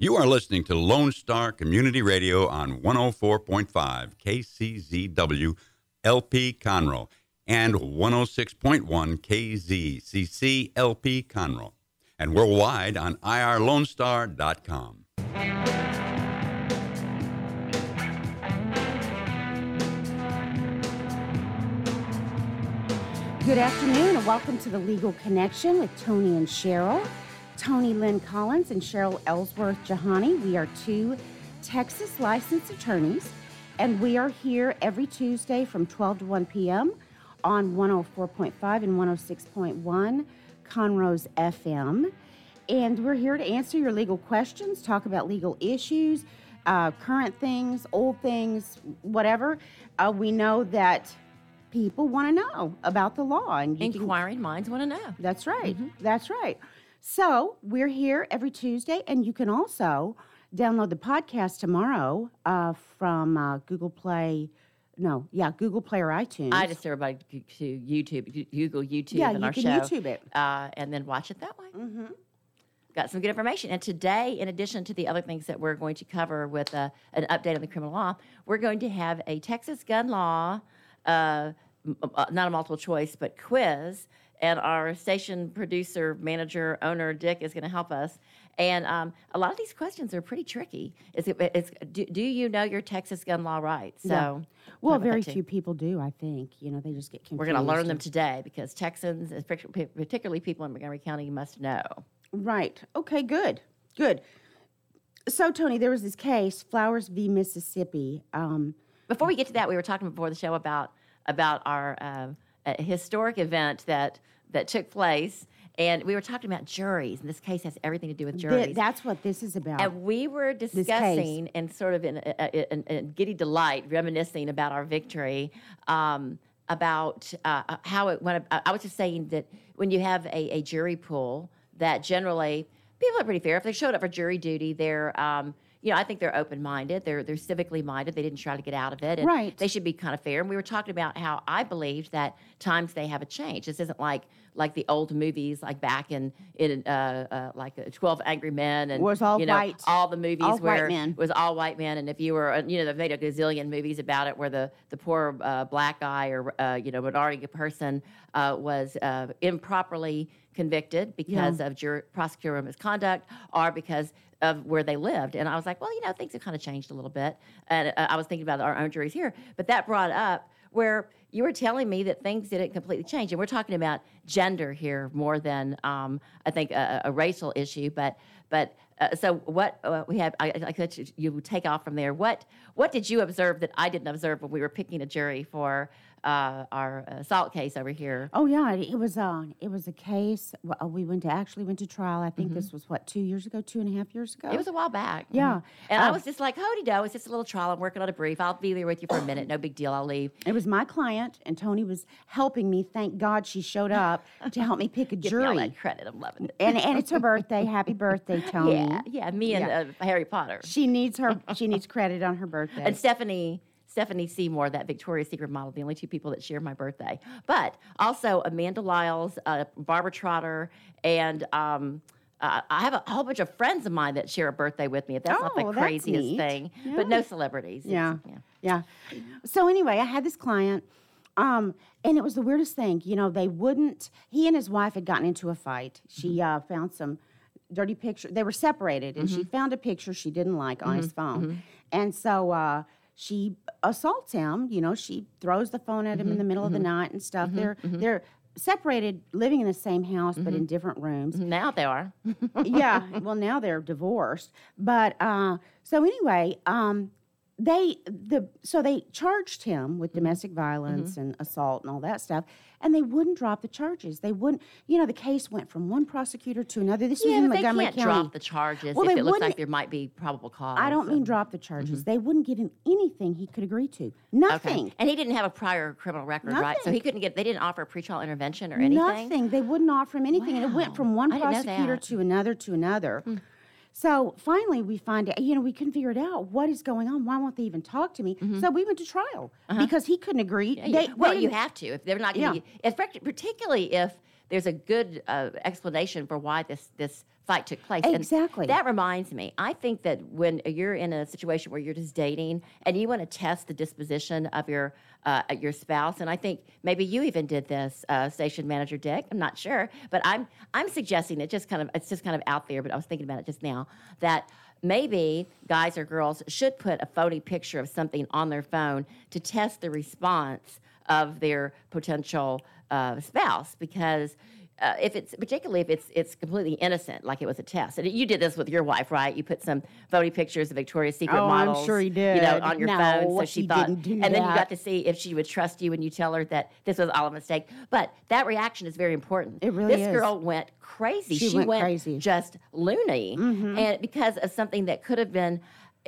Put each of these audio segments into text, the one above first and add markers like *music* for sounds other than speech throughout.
You are listening to Lone Star Community Radio on 104.5 KCZW LP Conroe and 106.1 KZCC LP Conroe and worldwide on irlonestar.com. Good afternoon and welcome to the Legal Connection with Tony and Cheryl. Tony Lynn Collins and Cheryl Ellsworth Jahani. We are two Texas licensed attorneys, and we are here every Tuesday from 12 to 1 p.m. on 104.5 and 106.1 Conroe's FM. And we're here to answer your legal questions, talk about legal issues, uh, current things, old things, whatever. Uh, we know that people want to know about the law, and you can- Inquiring minds want to know. that's right. That's right. So we're here every Tuesday, and you can also download the podcast tomorrow uh, from uh, Google Play. No, yeah, Google Play or iTunes. I just everybody to YouTube, Google YouTube Yeah, and you our can show, YouTube it. uh, and then watch it that way. hmm Got some good information. And today, in addition to the other things that we're going to cover with uh, an update on the criminal law, we're going to have a Texas gun law, uh, m- uh, not a multiple choice, but quiz. And our station producer, manager, owner, Dick, is going to help us. And um, a lot of these questions are pretty tricky. It's, it's, do, do you know your Texas gun law rights? So, Yeah. Well, very few people do. I think you know they just get confused. We're going to learn them today because Texans, particularly people in Montgomery County, must know. Right. Okay. Good. Good. So Tony, there was this case, Flowers v. Mississippi. Um, Before we get to that, we were talking before the show about about our uh, a historic event that that took place, and we were talking about juries. And this case has everything to do with th- juries. that's what this is about. and we were discussing and sort of in, a, in, in giddy delight, reminiscing about our victory, um, about uh, how it went. I was just saying that when you have a, a jury pool, that generally people are pretty fair. If they showed up for jury duty, they're um, you know, I think they're open minded. They're they're civically minded. They didn't try to get out of it. And Right. They should be kind of fair. And we were talking about how I believed that times they have a change. This isn't like like the old movies, like back in in uh, uh, like uh, Twelve Angry Men and Was all you know, white- all the movies all where men. it was all white men. And if you were, uh, you know, they've made a gazillion movies about it where the, the poor uh, black guy or, uh, you know, minority person uh, was uh, improperly convicted because of jur- prosecutorial misconduct or because of where they lived. And I was like, well, you know, things have kind of changed a little bit. And uh, I was thinking about our own juries here. But that brought up where you were telling me that things didn't completely change. And we're talking about gender here more than, um, I think, a, a racial issue. But, but uh, so what uh, we have, I, let you, you take off from there. What what did you observe that I didn't observe when we were picking a jury for uh, our assault case over here? Oh yeah, it, was uh, it was a case. We went to actually went to trial. I think this was what two years ago, two and a half years ago. Mm-hmm. It was a while back. Yeah. Mhm. And I Uh, was just like, hody do, it's just a little trial. I'm working on a brief. I'll be there with you for a minute. No big deal. I'll leave. It was my client, and Tony was helping me. Thank God she showed up *laughs* to help me pick a Give me all jury. that credit. I'm loving it. And and it's her *laughs* birthday. Happy birthday, Tony. yeah, yeah. Me and Yeah. Uh, Harry Potter. She needs her. *laughs* She needs credit on her birthday. And Stephanie Stephanie Seymour, that Victoria's Secret model, the only two people that share my birthday. But also Amanda Lyles, uh, Barbara Trotter, and um, uh, I have a whole bunch of friends of mine that share a birthday with me. If that's not Oh, the craziest thing, Yeah. but no celebrities. Yeah. yeah. Yeah. So anyway, I had this client, um, and it was the weirdest thing. You know, they wouldn't. He and his wife had gotten into a fight. She Mm-hmm. uh, found some dirty picture. They were separated, and Mm-hmm. she found a picture she didn't like on his phone, and so. Uh, she assaults him. You know, she throws the phone at him Mm-hmm. in the middle of the night and stuff. They're they're separated, living in the same house but Mm-hmm. in different rooms Now they are. *laughs* yeah. Well, now they're divorced. But uh, so anyway, um, they the so they charged him with mm-hmm. domestic violence mm-hmm. and assault and all that stuff, and they wouldn't drop the charges. They wouldn't. You know, the case went from one prosecutor to another. This was yeah, in but they can't County. drop the charges Well, if it looks like there might be probable cause. I don't mean drop the charges. Mm-hmm. They wouldn't give him anything he could agree to. Nothing. Okay. And he didn't have a prior criminal record, right? So he couldn't get. They didn't offer pretrial intervention or anything. Nothing. They wouldn't offer him anything. And it went from one I didn't know prosecutor to another to another. Hmm. So finally, we find out, you know, we couldn't figure it out. What is going on? Why won't they even talk to me? So we went to trial because he couldn't agree. Mm-hmm. Uh-huh. Yeah, They- yeah. well, they you have to if they're not Yeah. going to. If particularly if there's a good uh, explanation for why this this fight took place. Exactly. And that reminds me. I think that when you're in a situation where you're just dating and you want to test the disposition of your uh, your spouse, and I think maybe you even did this, uh, station manager Dick. I'm not sure, but I'm I'm suggesting it just kind of it's just kind of out there. But I was thinking about it just now that maybe guys or girls should put a phony picture of something on their phone to test the response of their potential uh, spouse because uh, if it's particularly if it's it's completely innocent, like it was a test. And you did this with your wife, right? You put some phony pictures of Victoria's Secret Oh, I'm models, sure he did. you know, on your No, phone. So she he thought, and then you got to see if she would trust you when you tell her that this was all a mistake. But that reaction is very important. It really this is. girl went crazy. She went crazy. Mm-hmm. just loony, and because of something that could have been.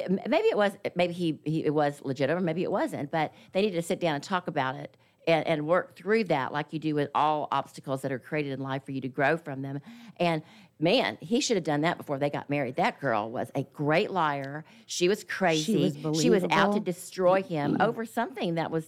Maybe it was. Maybe he, he it was legitimate. Maybe it wasn't. But they needed to sit down and talk about it and, and work through that like you do with all obstacles that are created in life for you to grow from them. And man, he should have done that before they got married. That girl was a great liar. She was crazy. was She was out to destroy him over something that was,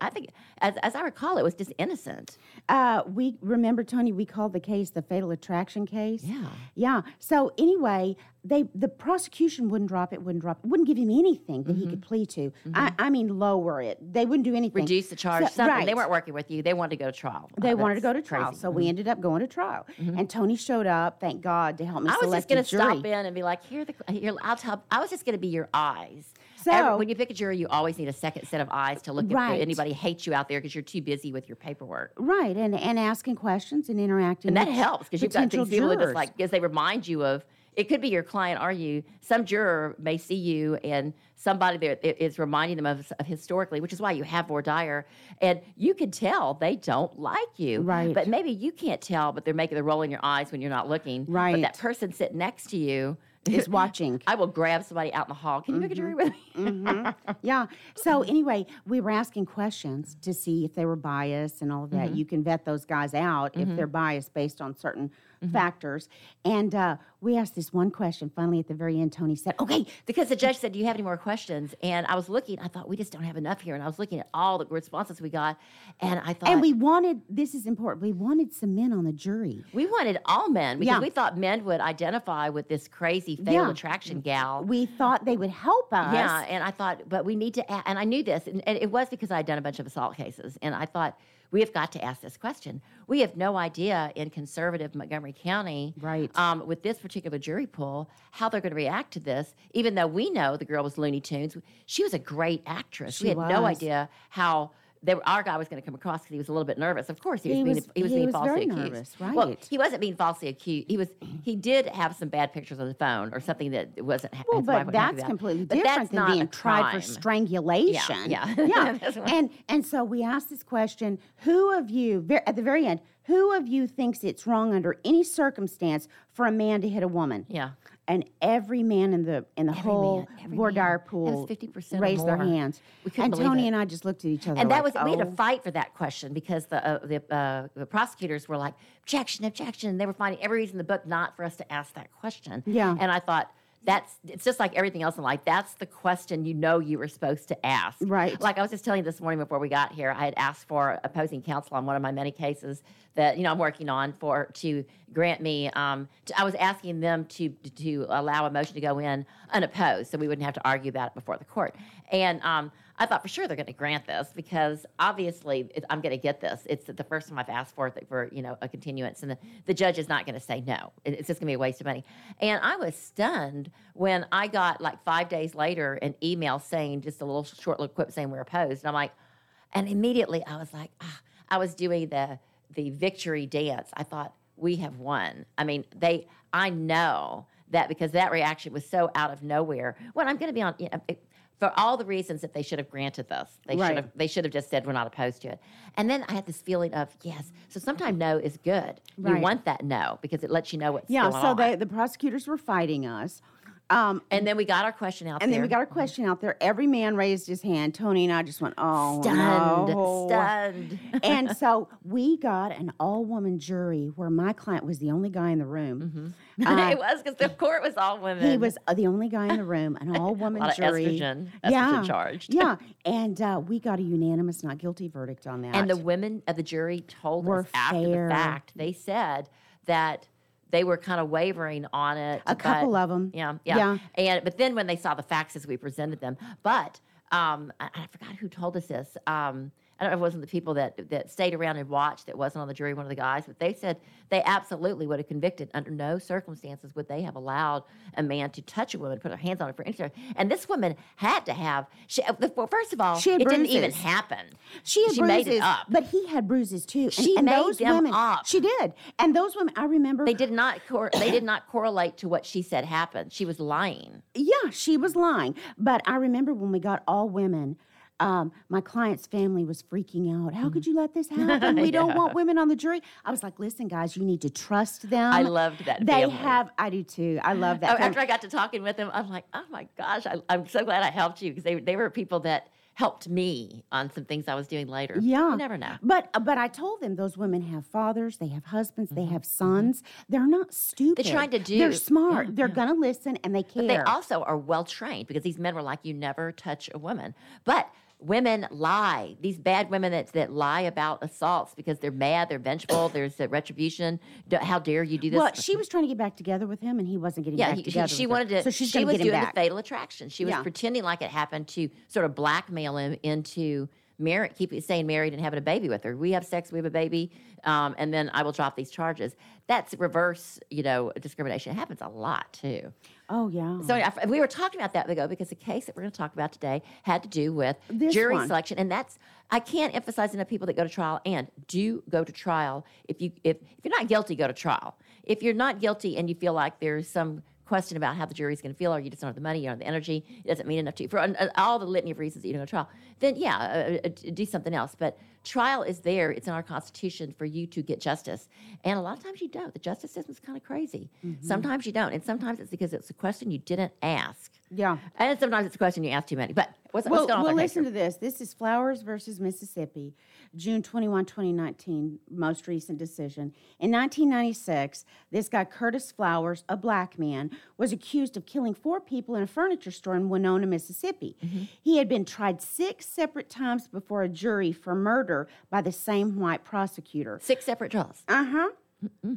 I think, as, as I recall, it was just innocent. Uh, we remember Tony. We called the case the fatal attraction case. Yeah. yeah. So anyway, they the prosecution wouldn't drop it. Wouldn't drop it. Wouldn't give him anything that he could plead to. I, I mean, lower it. They wouldn't do anything. Reduce the charge, So- something. They weren't working with you. They wanted to go to trial. They Uh, wanted to go to trial. Mm-hmm. so we ended up going to trial. And Tony showed up. Thank God to help me I was just going to stop in and be like, here, the, here, I'll tell. I was just going to be your eyes. So- Every- when you pick a jury, you always need a second set of eyes to look if Right. anybody hates you out there because you're too busy with your paperwork. Right, and and asking questions and interacting. And that helps because you've got things people just like, because they remind you of, it could be your client or you. Some juror may see you and somebody there is reminding them of, of historically, which is why you have voir dire. And you can tell they don't like you. Right. But maybe you can't tell, but they're making the roll in your eyes when you're not looking. Right. But that person sitting next to you is watching. *laughs* I will grab somebody out in the hall. Can you pick a jury with me? *laughs* Mm-hmm. Yeah. So anyway, we were asking questions to see if they were biased and all of Mm-hmm. that. You can vet those guys out if mm-hmm. they're biased based on certain Mm-hmm. factors. And uh, we asked this one question. Finally, at the very end, Tony said, "Okay, because the judge said, "Do you have any more questions?" And I was looking. I thought we just don't have enough here. And I was looking at all the responses we got, and I thought, And we wanted, this is important, we wanted some men on the jury. We wanted all men because Yeah. we thought men would identify with this crazy fatal Yeah. attraction gal. We thought they would help us. yeah, and I thought, but we need to, a- and I knew this, and, and it was because I had done a bunch of assault cases, and I thought we have got to ask this question. We have no idea in conservative Montgomery County, Right. um, with this particular jury pool, how they're going to react to this. Even though we know the girl was Looney Tunes, she was a great actress. She we had no idea how. They were, our guy was going to come across because he was a little bit nervous. Of course, he was He being was- he was he being was falsely very accused. nervous, Well, right. he wasn't being falsely accused. He was he did have some bad pictures on the phone or something that wasn't. Well, but that's about. completely But different that's than being tried for strangulation. yeah. yeah. What- *laughs* and and so we asked this question: Who of you, at the very end, who of you thinks it's wrong under any circumstance for a man to hit a woman? Yeah. And every man in the in the whole every dire man. That pool was 50% raised their hands. We couldn't and Tony it. and I just looked at each other. And that was like, we had "Oh." to fight for that question because the uh, the, uh, the prosecutors were like objection, objection. And they were finding every reason in the book not for us to ask that question. Yeah. And I thought that's it's just like everything else in life. That's the question you know you were supposed to ask. Right. Like I was just telling you this morning before we got here, I had asked for opposing counsel on one of my many cases that you know I'm working on for to grant me. Um, to, I was asking them to to allow a motion to go in unopposed, so we wouldn't have to argue about it before the court. And um, I thought for sure they're going to grant this because obviously it, I'm going to get this. It's the first time I've asked for it for you know a continuance, and the, the judge is not going to say no. It- It's just going to be a waste of money. And I was stunned when I got like five days later an email saying just a little short little quip saying we're opposed, and I'm like, and immediately I was like, ah, I was doing the the victory dance. I thought we have won. I mean, they. I know that because that reaction was so out of nowhere. When I'm going to be on. You know, for all the reasons that they should have granted this, they Right. should have they should have just said we're not opposed to it. And then I had this feeling of yes. So sometimes no is good. You want that no because it lets you know what's Yeah, so on. they, the prosecutors were fighting us. Um, And then we got our question out and there. then we got our question out there. Every man raised his hand. Tony and I just went, oh, stunned, no. stunned. *laughs* and so *laughs* we got an all woman jury where my client was the only guy in the room. *laughs* Uh, it was because the court was all women. He was uh, the only guy in the room, an all woman a lot of jury. estrogen, estrogen yeah, charged. yeah, and uh, we got a unanimous not guilty verdict on that. And the women of the jury told Were us after the fact. They said that they were kind of wavering on it. A couple but- them. Yeah, yeah, Yeah. And but then when they saw the facts as we presented them, but um, I, I forgot who told us this. Um, I don't know if it wasn't the people that that stayed around and watched that wasn't on the jury, one of the guys, but they said they absolutely would have convicted. Under no circumstances would they have allowed a man to touch a woman, put their hands on her for any And this woman had to have. She, uh, well, first of all, She it didn't even happen. She had she bruises, made it up. but he had bruises too. And, She and made those them women, up. She did, and those women. I remember. They did not. Cor- they did not correlate to what she said happened. She was lying. Yeah, she was lying. But I remember when we got all women, um, my client's family was freaking out. How could mm-hmm. you let this *laughs* happen? We don't want women on the jury. I was like, listen, guys, you need to trust them. I loved that They family. have. I do too. I love that. Oh, family. after I got to talking with them, I'm like, oh my gosh, I, I'm so glad I helped you because they they were people that helped me on some things I was doing later. Yeah. you never know. But but I told them those women have fathers, they have husbands, they mm-hmm. have mm-hmm. sons. They're not stupid. They're trying to do- They're smart. yeah, They're gonna listen and they care. They also are well trained because these men were like, you never touch a woman. But women lie. These bad women that, that lie about assaults because they're mad, they're vengeful, *coughs* there's a retribution. D- How dare you do this? well, she was trying to get back together with him, and he wasn't getting yeah, back he, she, together. she with her. wanted to. So she's she was doing back. the fatal attraction. She was Yeah. pretending like it happened to sort of blackmail him into marry, keep staying married and having a baby with her. We have sex, we have a baby, um, and then I will drop these charges. That's reverse, you know, discrimination. It happens a lot too. Oh yeah. So I- we were talking about that ago because the case that we're going to talk about today had to do with This jury one. selection, and that's I can't emphasize enough people that go to trial and do go to trial. If you if if you're not guilty, go to trial. If you're not guilty and you feel like there's some question about how the jury's going to feel, or you just don't have the money, you don't have the energy, it doesn't mean enough to you for uh, all the litany of reasons that you don't go to trial, then yeah, uh, uh, do something else. But trial is there; it's in our Constitution for you to get justice, and a lot of times you don't. The justice system's kind of crazy. Sometimes you don't, and sometimes it's because it's a question you didn't ask. yeah. And sometimes it's a question you ask too many. But what's, Well, what's going on well with our case listen to this. This is Flowers versus Mississippi, June 21, 2019, most recent decision. In 1996, this guy, Curtis Flowers, a black man, was accused of killing four people in a furniture store in Winona, Mississippi. Mm-hmm. He had been tried six separate times before a jury for murder by the same white prosecutor. Six separate trials. Uh huh.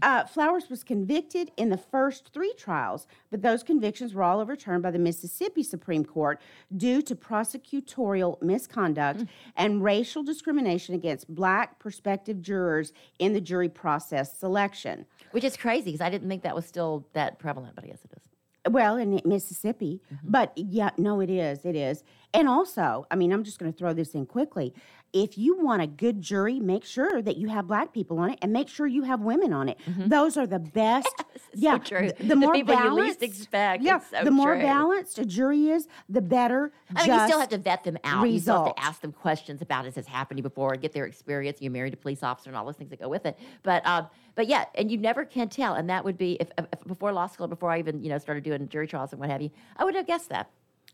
Uh, Flowers was convicted in the first three trials, but those convictions were all overturned by the Mississippi Supreme Court due to prosecutorial misconduct and racial discrimination against black prospective jurors in the jury process selection. Which is crazy because I didn't think that was still that prevalent, but I guess it is. Well, in Mississippi, mm-hmm. but yeah, no, it is. It is. And also, I mean, I'm just going to throw this in quickly. If you want a good jury, make sure that you have black people on it and make sure you have women on it. Those are the best. *laughs* Yeah, so true. th- The, The more people you balanced, least expect, Yeah, so the more true. balanced a jury is, the better. I mean, you still have to vet them out. You still have to ask them questions about has this happened to you before and get their experience. You're married a police officer and all those things that go with it. But um, but yeah, and you never can tell. And that would be if, if before law school, before I even you know started doing jury trials and what have you, I would have guessed that.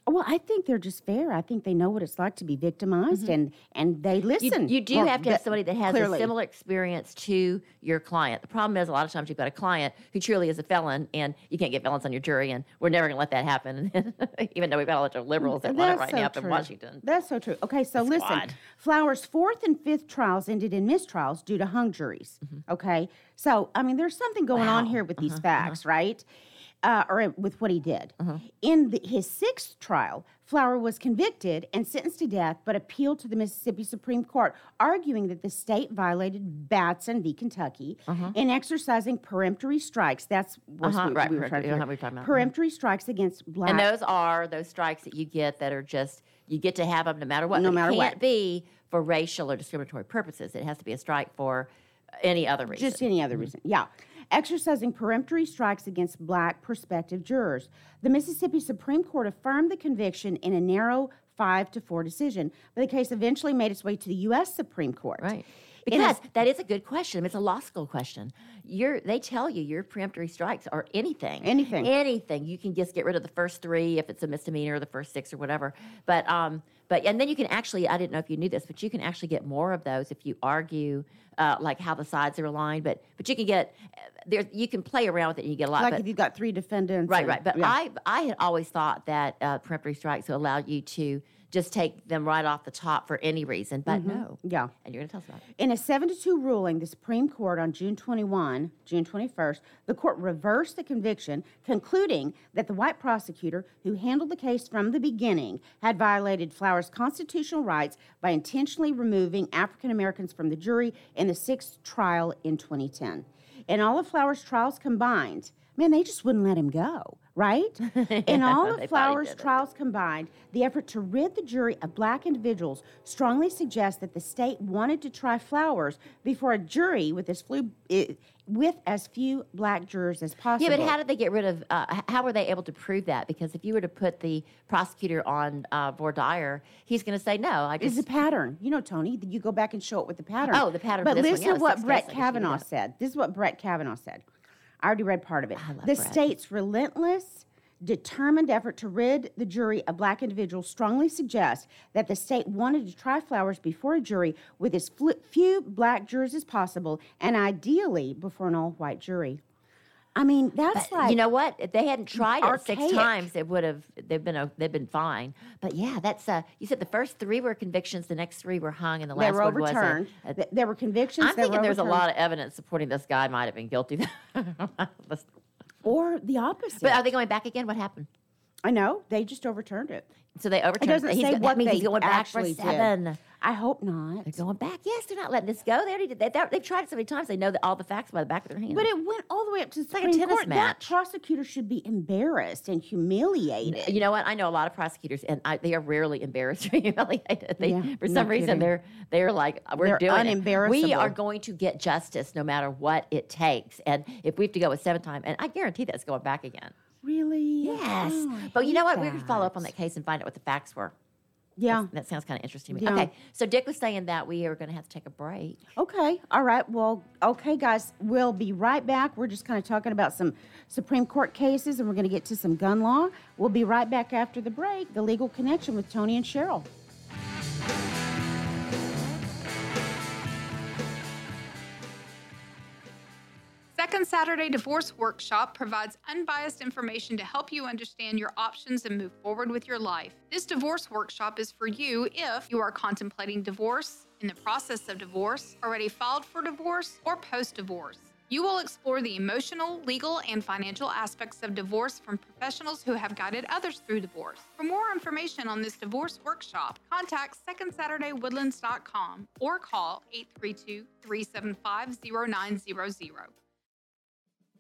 Well, I think they're just fair. I think they know what it's like to be victimized, mm-hmm. and and they listen. you do Well, have to have somebody that has clearly. a similar experience to your client. The problem is a lot of times you've got a client who truly is a felon, and you can't get felons on your jury, and we're never going to let that happen. *laughs* Even though we've got a bunch of liberals that want it right now up in Washington. That's so true. Okay, so listen. Flowers' fourth and fifth trials ended in mistrials due to hung juries. Mm-hmm. Okay, so I mean, there's something going on Mm-hmm. Wow. here with these uh-huh, facts, uh-huh. right? Uh, or with what he did. Uh-huh. In the, his sixth trial, Flower was convicted and sentenced to death, but appealed to the Mississippi Supreme Court, arguing that the state violated Batson v. Kentucky in exercising peremptory strikes. That's what Uh-huh, we, right, we were trying to uh-huh, we talking about. Peremptory strikes against black. And those are those strikes that you get that are just you get to have them no matter what. No matter it what. can't be for racial or discriminatory purposes. It has to be a strike for any other reason. Just any Mm-hmm. other reason. Yeah. Exercising peremptory strikes against black prospective jurors. The Mississippi Supreme Court affirmed the conviction in a narrow five to four decision, but the case eventually made its way to the U.S. Supreme Court. Right. Because that is a good question. It's a law school question. You're, they tell you your preemptory strikes are anything. Anything. Anything. You can just get rid of the first three if it's a misdemeanor or the first six or whatever. But, um, but, and then you can actually, I didn't know if you knew this, but you can actually get more of those if you argue, uh, like how the sides are aligned. But, but you can get, there, you can play around with it and you get a lot. like but, if you've got three defendants. Right, and- right. But yeah. I, I had always thought that uh, peremptory strikes would allow you to just take them right off the top for any reason. But mm-hmm. no. Yeah. And you're going to tell us about it. In a 7 to 2 ruling, the Supreme Court on June 21, June 21st, the court reversed the conviction, concluding that the white prosecutor who handled the case from the beginning had violated Flowers' constitutional rights by intentionally removing African Americans from the jury in the sixth trial in 2010. In all of Flowers' trials combined, man, they just wouldn't let him go, right? *laughs* In all of Flowers' trials combined, the effort to rid the jury of black individuals strongly suggests that the state wanted to try Flowers before a jury with as few, with as few black jurors as possible. Yeah, but how did they get rid of? Uh, how were they able to prove that? Because if you were to put the prosecutor on uh, voir dire, he's going to say no. I It's a pattern. You know, Tony, you go back and show it with the pattern. Oh, the pattern But this listen to the what Brett cases, I guess you could do Kavanaugh said. This is what Brett Kavanaugh said. I already read part of it. I love the Brett. state's relentless, determined effort to rid the jury of black individuals strongly suggests that the state wanted to try Flowers before a jury with as few black jurors as possible, and ideally before an all-white jury. I mean, that's But like you know what? If they hadn't tried it six times, it would have. They've been. a- They've been fine. But yeah, that's. Uh, you said the first three were convictions. The next three were hung, and the they last one was. overturned. a- there were convictions. I'm thinking there's a lot of evidence supporting this guy might have been guilty. *laughs* or the opposite. But are they going back again? What happened? I know they just overturned it. So they overturned. It doesn't he's, say go- what they he's going back for actually did. I hope not. They're going back. Yes, they're not letting this go. They already did. that. they're- they've tried it so many times. They know that all the facts by the back of their hand. But it went all the way up to the a tennis Court. match. That prosecutor should be embarrassed and humiliated. You know what? I know a lot of prosecutors, and I, they are rarely embarrassed or *laughs* humiliated. They, Yeah, for some reason, kidding. they're they're like, we're They're doing it. We are going to get justice no matter what it takes. And if we have to go with seven time, and I guarantee that's going back again. Really? Yes, Oh, but you know what? We're going to follow up on that. that case and find out what the facts were. Yeah. That sounds kind of interesting to me. Yeah. Okay, so Dick was saying that we are going to have to take a break. Okay. All right. Well, okay, guys. We'll be right back. We're just kind of talking about some Supreme Court cases and we're going to get to some gun law. We'll be right back after the break. The Legal Connection with Tony and Cheryl. Second Saturday Divorce Workshop provides unbiased information to help you understand your options and move forward with your life. This divorce workshop is for you if you are contemplating divorce, in the process of divorce, already filed for divorce, or post divorce. You will explore the emotional, legal, and financial aspects of divorce from professionals who have guided others through divorce. For more information on this divorce workshop, contact secondsaturdaywoodlands.com or call 832 375 0900.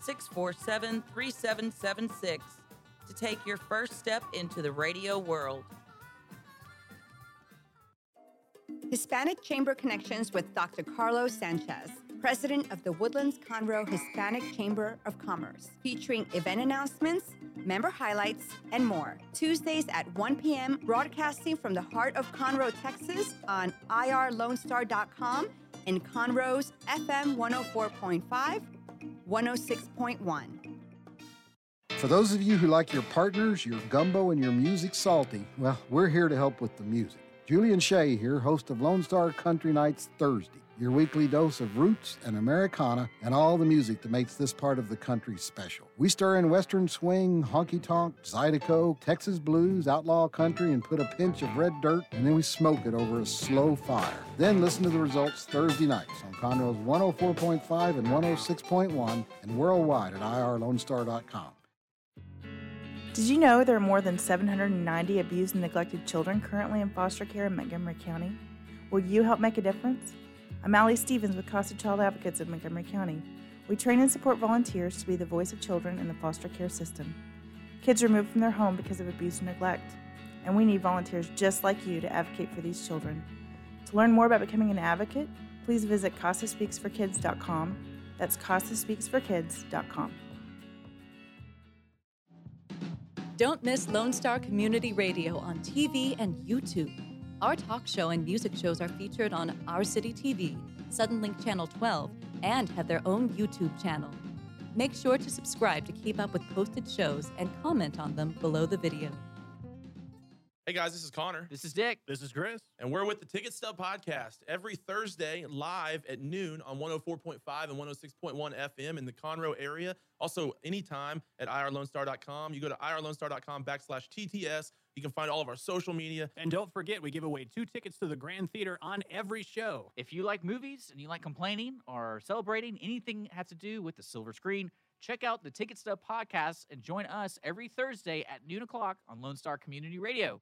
647 3776 to take your first step into the radio world. Hispanic Chamber Connections with Dr. Carlos Sanchez, President of the Woodlands Conroe Hispanic Chamber of Commerce, featuring event announcements, member highlights, and more. Tuesdays at 1 p.m., broadcasting from the heart of Conroe, Texas on irlonestar.com and Conroe's FM 104.5, 106.1. For those of you who like your partners, your gumbo, and your music salty, well, we're here to help with the music. Julian Shea here, host of Lone Star Country Nights Thursday, your weekly dose of roots and Americana and all the music that makes this part of the country special. We stir in Western swing, honky tonk, Zydeco, Texas blues, outlaw country, and put a pinch of red dirt, and then we smoke it over a slow fire. Then listen to the results Thursday nights on Conroe's 104.5 and 106.1 and worldwide at irlonestar.com. Did you know there are more than 790 abused and neglected children currently in foster care in Montgomery County? Will you help make a difference? I'm Allie Stevens with Casa Child Advocates of Montgomery County. We train and support volunteers to be the voice of children in the foster care system. Kids removed from their home because of abuse and neglect, and we need volunteers just like you to advocate for these children. To learn more about becoming an advocate, please visit CasaSpeaksForKids.com. That's CasaSpeaksForKids.com. Don't miss Lone Star Community Radio on TV and YouTube. Our talk show and music shows are featured on Our City TV, Suddenlink Channel 12, and have their own YouTube channel. Make sure to subscribe to keep up with posted shows and comment on them below the video. Hey guys, this is Connor. This is Dick. This is Chris. And we're with the Ticket Stub Podcast every Thursday live at noon on 104.5 and 106.1 FM in the Conroe area. Also, anytime at irlonestar.com. You go to irlonestar.com backslash TTS. You can find all of our social media. And don't forget, we give away two tickets to the Grand Theater on every show. If you like movies and you like complaining or celebrating anything that has to do with the silver screen, check out the Ticket Stub Podcast and join us every Thursday at noon o'clock on Lone Star Community Radio.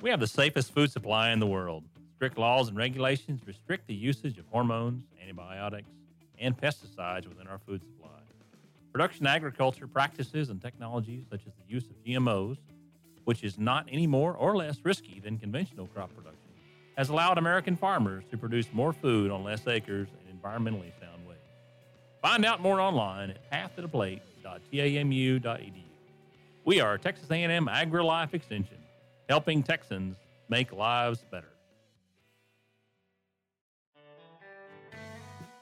We have the safest food supply in the world. Strict laws and regulations restrict the usage of hormones, antibiotics, and pesticides within our food supply. Production agriculture practices and technologies such as the use of GMOs, which is not any more or less risky than conventional crop production, has allowed American farmers to produce more food on less acres in environmentally sound ways. Find out more online at pathtotheplate.tamu.edu. We are Texas A&M AgriLife Extension helping Texans make lives better.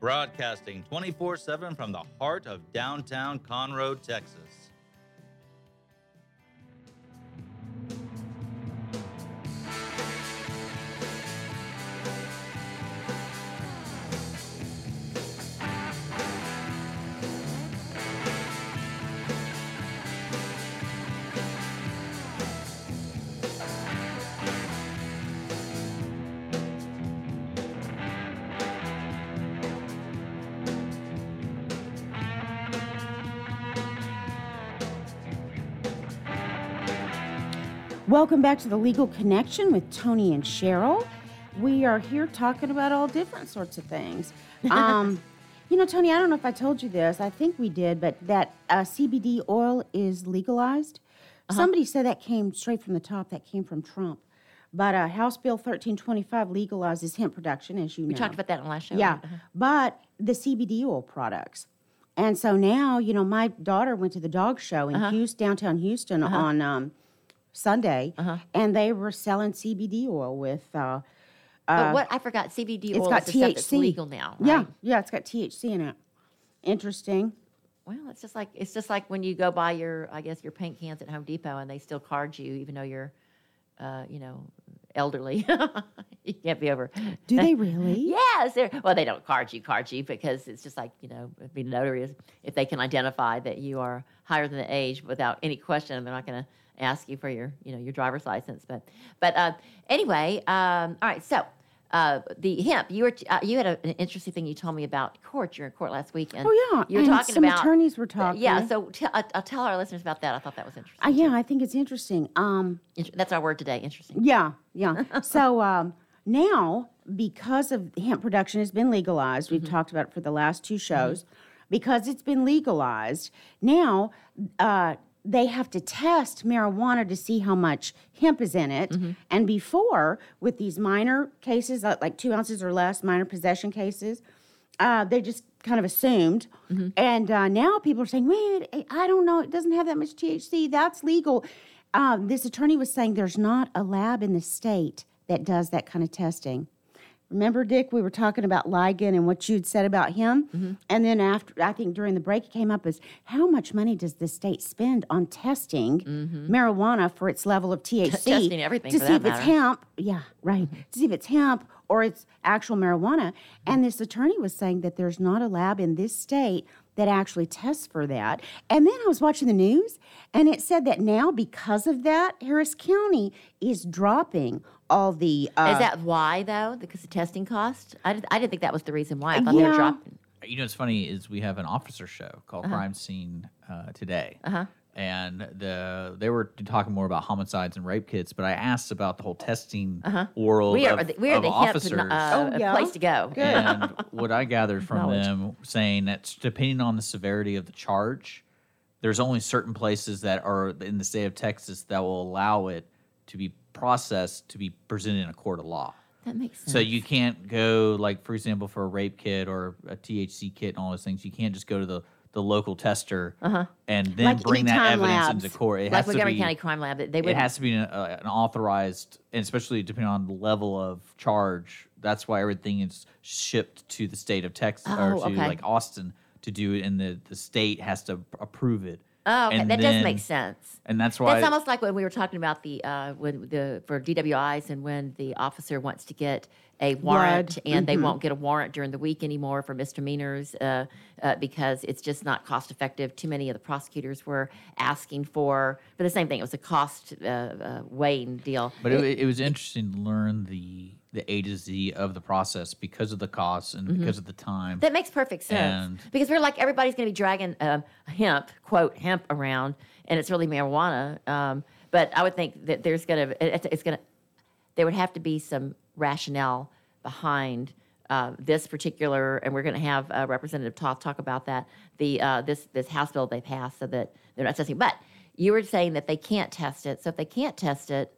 broadcasting 24 7 from the heart of downtown Conroe, Texas. Welcome back to the Legal Connection with Tony and Cheryl. We are here talking about all different sorts of things. *laughs* Um, you know, Tony, I don't know if I told you this. I think we did, but that uh, CBD oil is legalized. Uh-huh. Somebody said that came straight from the top. That came from Trump. But uh, House Bill 1325 legalizes hemp production, as you know. We talked about that on the last show. Yeah. Uh-huh. but the CBD oil products. And so now, you know, my daughter went to the dog show in Uh-huh. Houston, downtown Houston Uh-huh. on um, Sunday, Uh-huh. and they were selling CBD oil with. Uh, But uh, what I forgot, CBD it's oil got is the stuff that's THC. legal now. Yeah, right? yeah, it's got THC in it. Interesting. Well, it's just like it's just like when you go buy your, I guess, your paint cans at Home Depot, and they still card you, even though you're, uh, you know, elderly. *laughs* you can't be over. Do they *laughs* really? Yes. they're- Well, they don't card you, card you, because it's just like you know, being a notary is if they can identify that you are higher than the age without any question, they're not going to ask you for your, you know, your driver's license. But, but uh, anyway, um, all right. So. Uh, the hemp. You were t- uh, you had a, an interesting thing you told me about court. You were in court last week, and Oh, yeah, you were talking some about attorneys were uh, Yeah, talking. so t- uh, uh, tell our listeners about that. I thought that was interesting. Uh, yeah, I think it's interesting. Um, Int- That's our word today. Interesting. Yeah, yeah. *laughs* so um, now, because of hemp production has been legalized, we've talked about it for the last two shows. Because it's been legalized, now uh, they have to test marijuana to see how much hemp is in it. And before, with these minor cases, uh, like two ounces or less, minor possession cases, uh, they just kind of assumed. And uh, now people are saying, wait, I- I don't know, it doesn't have that much THC. That's legal. Um, this attorney was saying there's not a lab in the state that does that kind of testing. Remember, Dick, we were talking about Ligon and what you'd said about him? Mm-hmm. And then after, I think during the break, it came up as how much money does the state spend on testing marijuana for its level of THC? Mm-hmm. testing everything To see if it's matter. Mm-hmm. hemp. Yeah, right. To see if it's hemp or it's actual marijuana. And this attorney was saying that there's not a lab in this state that actually tests for that. And then I was watching the news and it said that now, because of that, Harris County is dropping all the. Uh, Is that why though? Because the testing cost? I, did, I didn't think that was the reason why. I thought they were dropping. You know, what's funny is we have an officer show called Uh-huh. Crime Scene uh, today, Uh-huh. And the they were talking more about homicides and rape kits. But I asked about the whole testing Uh-huh. world We are of, the, we are of the hemp officers. uh, Oh, yeah? place to go. and what I gathered from Knowledge. them saying that depending on the severity of the charge, there's only certain places that are in the state of Texas that will allow it to be processed to be presented in a court of law. That makes sense. So you can't go like, for example, for a rape kit or a THC kit and all those things. You can't just go to the, the local tester Uh-huh. and then Like bring that evidence labs. into court. It like has to Montgomery be, County Crime Lab, they would it has to be an, uh, an authorized, and especially depending on the level of charge. That's why everything is shipped to the state of Texas or Oh, to okay. like Austin to do it, and the, the state has to approve it. Oh, okay. And that does make sense. And that's why That's almost like when we were talking about the uh, when the for DWIs and when the officer wants to get a warrant Blood. and they Mhm. won't get a warrant during the week anymore for misdemeanors uh, uh, because it's just not cost effective. Too many of the prosecutors were asking for, for the same thing. It was a cost uh, uh, weighing deal. But it, it was interesting to learn the the A to Z of the process because of the costs and Mhm. because of the time. That makes perfect sense And- because we're like everybody's going to be dragging um, hemp, quote hemp, around, and it's really marijuana. Um, but I would think that there's going to it's, it's going to there would have to be some rationale behind uh, this particular, and we're going to have uh, Representative Toth talk about that. The uh, this this House bill they passed so that they're not testing. But you were saying that they can't test it. So if they can't test it,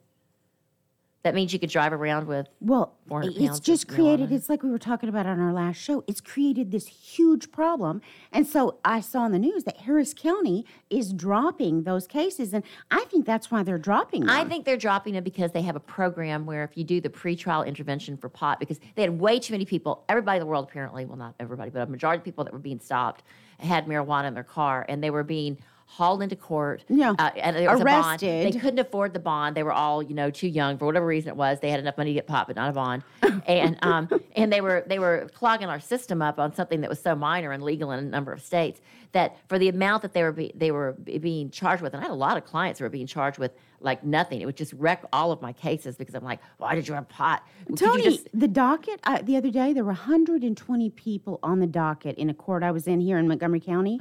that means you could drive around with Well, 400 it's just created, marijuana. it's like we were talking about on our last show. It's created this huge problem. And so I saw in the news that Harris County is dropping those cases. And I think that's why they're dropping them. I think they're dropping it because they have a program where if you do the pretrial intervention for pot, because they had way too many people, everybody in the world apparently, well, not everybody, but a majority of people that were being stopped had marijuana in their car and they were being hauled into court. Yeah. Uh, and there was a bond. They couldn't afford the bond. They were all, you know, too young for whatever reason it was. They had enough money to get pot, but not a bond. *laughs* and um, and they were they were clogging our system up on something that was so minor and legal in a number of states that for the amount that they were be, they were being charged with, and I had a lot of clients who were being charged with like nothing. It would just wreck all of my cases because I'm like, why did you have pot? Tony, just- the docket uh, the other day, there were 120 people on the docket in a court I was in here in Montgomery County.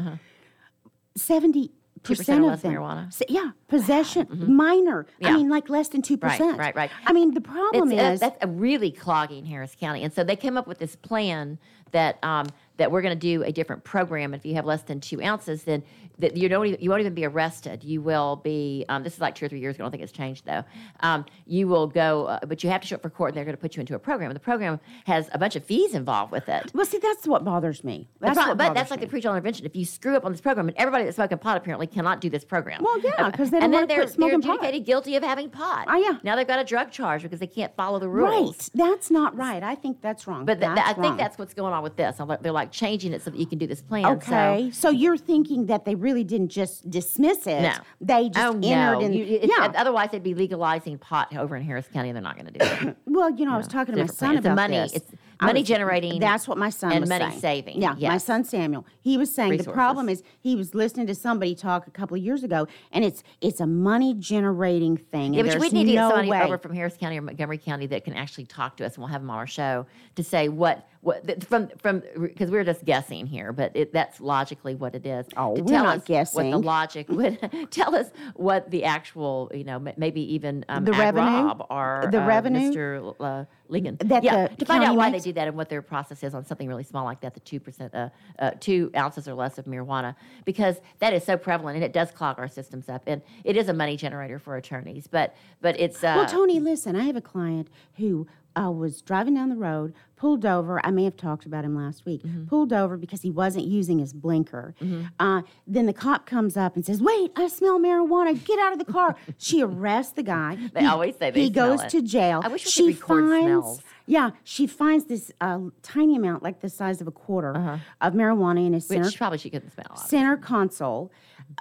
70 2% or percent of them, marijuana? S- yeah, possession, minor. I mean, like less than two percent. right, right. right. I mean, the problem It's- uh, is that's a really clogging Harris County, and so they came up with this plan that um, that we're going to do a different program. If you have less than two ounces, then that you don't even, you won't even be arrested. You will be. Um, this is like two or three years ago. I don't think it's changed though. Um, you will go, uh, but you have to show up for court, and they're going to put you into a program. And the program has a bunch of fees involved with it. well, see, that's what bothers me. The That's pro- what but that's like me. the pretrial intervention. If you screw up on this program, and everybody that's smoking pot apparently cannot do this program. Well, yeah, 'cause they don't and then they're, they're pot. adjudicated guilty of having pot. Oh, yeah. Now they've got a drug charge because they can't follow the rules. Right. That's not right. I think that's wrong. But th- th- that's I think that's what's going on with this. Like- They're like changing it so that you can do this plan. Okay, so, you're thinking that they really didn't just dismiss it? No. they just oh entered no! in. You- yeah, Otherwise, they'd be legalizing pot over in Harris County, and they're not going to do it. *coughs* well, you know, I was talking to my son plan. About money- this. it's money was- generating That's what my son and was money saying. saving, Yeah, my son Samuel. He was saying the problem is he was listening to somebody talk a couple of years ago, and it's it's a money generating thing. yeah, and but we need to get no somebody way. over from Harris County or Montgomery County that can actually talk to us, and we'll have them on our show to say what what from from because we're just guessing here, but it, that's logically what it is. Oh, to we're tell not us what the logic *laughs* would tell us what the actual you know maybe even um, The revenue? Rob or The uh, revenue? Mr. Uh, Ligon. That yeah, to find out why makes? they do that and what their process is on something really small like that, the two percent, uh, uh, two ounces or less of marijuana, because that is so prevalent and it does clog our systems up, and it is a money generator for attorneys. But but it's uh, well, Tony, listen, I have a client who uh, was driving down the road, pulled over. I may have talked about him last week. Pulled over because he wasn't using his blinker. Uh, then the cop comes up and says, "Wait, I smell marijuana. Get out of the car." *laughs* she arrests the guy. They always say they smell it. he goes it. to jail. I wish we could she record finds, smells. Yeah, she finds this uh, tiny amount, like the size of a quarter, of marijuana in his center Uh-huh. Which probably she couldn't smell. center console.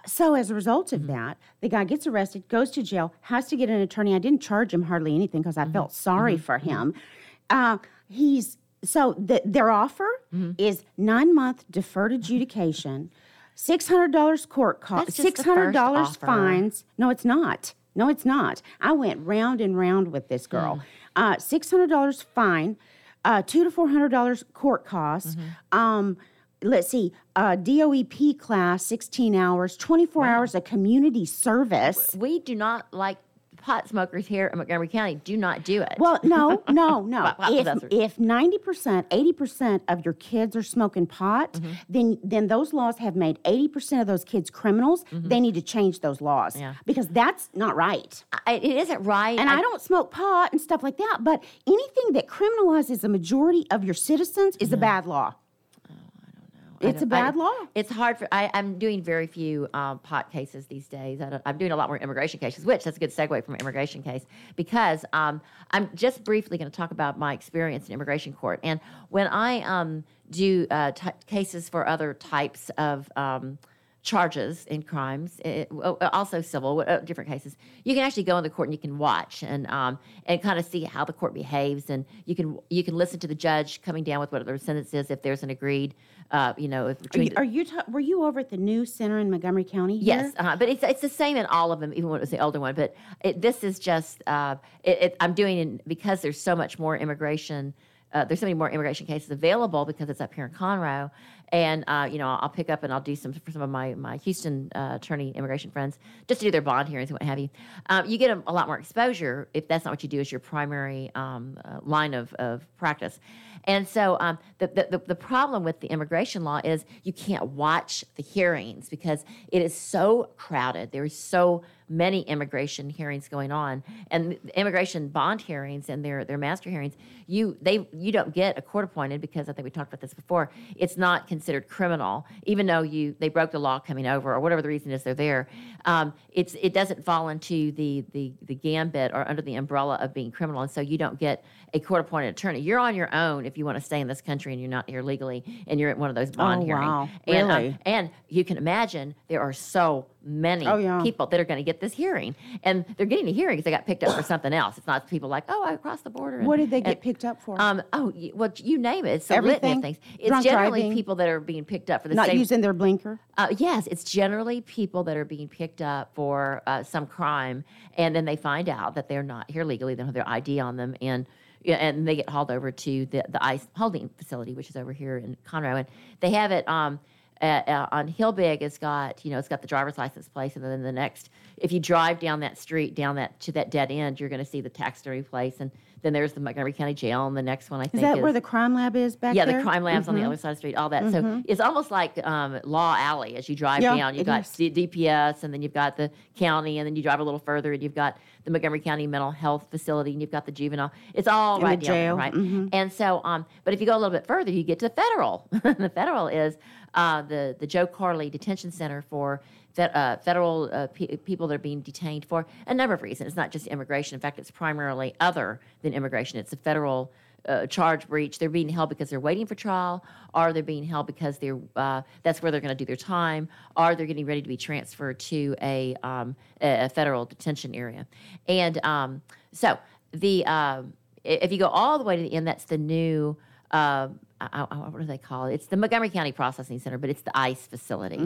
So as a result Mm-hmm. of that, the guy gets arrested, goes to jail, has to get an attorney. I didn't charge him hardly anything because I Mm-hmm. felt sorry for him. Uh, he's so the, their offer Mm-hmm. is nine month deferred adjudication, six hundred dollars court cost, That's just the six hundred dollars fines. No, it's not. No, it's not. I went round and round with this girl. Hmm. Uh, six hundred dollars fine, uh, two to four hundred dollars court costs. Mm-hmm. Um, let's see, uh, DOEP class, sixteen hours, twenty four hours of community service. We do not like pot smokers here in Montgomery County. Do not do it. Well, no, *laughs* no, no. If if ninety percent, eighty percent of your kids are smoking pot, Mm-hmm. then then those laws have made eighty percent of those kids criminals. They need to change those laws Mm-hmm. Yeah. because that's not right. I, it isn't right. And I, don't smoke pot and stuff like that, but anything that criminalizes a majority of your citizens is a bad law. It's a don't- I- bad law. It's hard for. I, I'm doing very few um, pot cases these days. I don't, I'm doing a lot more immigration cases, which that's a good segue from immigration case because um, I'm just briefly going to talk about my experience in immigration court. And when I um, do uh, t- cases for other types of um, charges in crimes, it, also civil, uh, different cases. You can actually go in the court and you can watch and um, and kind of see how the court behaves, and you can you can listen to the judge coming down with what their sentence is if there's an agreed, uh, you know, if Are you, are you ta- were you over at the new center in Montgomery County? Yes, here? uh, but it's it's the same in all of them, even when it was the older one. But it, this is just uh, it, it, I'm doing in, because there's so much more immigration. Uh, there's so many more immigration cases available because it's up here in Conroe, and uh, you know I'll pick up and I'll do some for some of my my Houston uh, attorney immigration friends just to do their bond hearings and what have you. Um, you get a, a lot more exposure if that's not what you do as your primary um, uh, line of, of practice. And so um, the, the, the, the problem with the immigration law is you can't watch the hearings because it is so crowded. There is so many immigration hearings going on, and immigration bond hearings and their their master hearings. You they you don't get a court appointed because I think we talked about this before. It's not considered criminal, even though you they broke the law coming over or whatever the reason is they're there. Um, it's it doesn't fall into the the the gambit or under the umbrella of being criminal, and so you don't get a court appointed attorney. You're on your own if you want to stay in this country and you're not here legally, and you're at one of those bond Oh, hearings. wow. And, um, Really? and you can imagine there are so many Oh, yeah. people that are going to get this hearing, and they're getting a hearing because they got picked up for *coughs* something else. It's not people like, oh, I crossed the border. and- What did they get and- picked up for? Um, oh, y- well, you name it. It's a litany of things. It's Drunk generally driving? people that are being picked up for the Not same. using their blinker. Uh, yes, it's generally people that are being picked up for uh, some crime, and then they find out that they're not here legally. They don't have their ID on them, and yeah, and they get hauled over to the the ICE holding facility, which is over here in Conroe, and they have it. Um, at, uh, on Hilbig, it's got you know it's got the driver's license place, and then the next, if you drive down that street, down that to that dead end, you're going to see the taxidermy place, and then there's the Montgomery County Jail, and the next one I think Is that is where the crime lab is back yeah, there? the crime labs on the Mhm. other side of the street, all that. So Mhm. it's almost like um, Law Alley as you drive Yeah, down. You've got is. DPS, and then you've got the county, and then you drive a little further, and you've got the Montgomery County Mental Health Facility, and you've got the juvenile. It's all right down there, right? mhm. And so, um, but if you go a little bit further, you get to the federal. *laughs* the federal is uh, the the Joe Corley Detention Center for uh, federal uh, pe- people that are being detained for a number of reasons. It's not just immigration. In fact, it's primarily other than immigration. It's a federal uh, charge breach. They're being held because they're waiting for trial, or they're being held because they're uh, that's where they're going to do their time, or they're getting ready to be transferred to a um, a federal detention area. And um, so the i- if you go all the way to the end, that's the new. Uh, I, I, what do they call it? It's the Montgomery County Processing Center, but it's the ICE facility.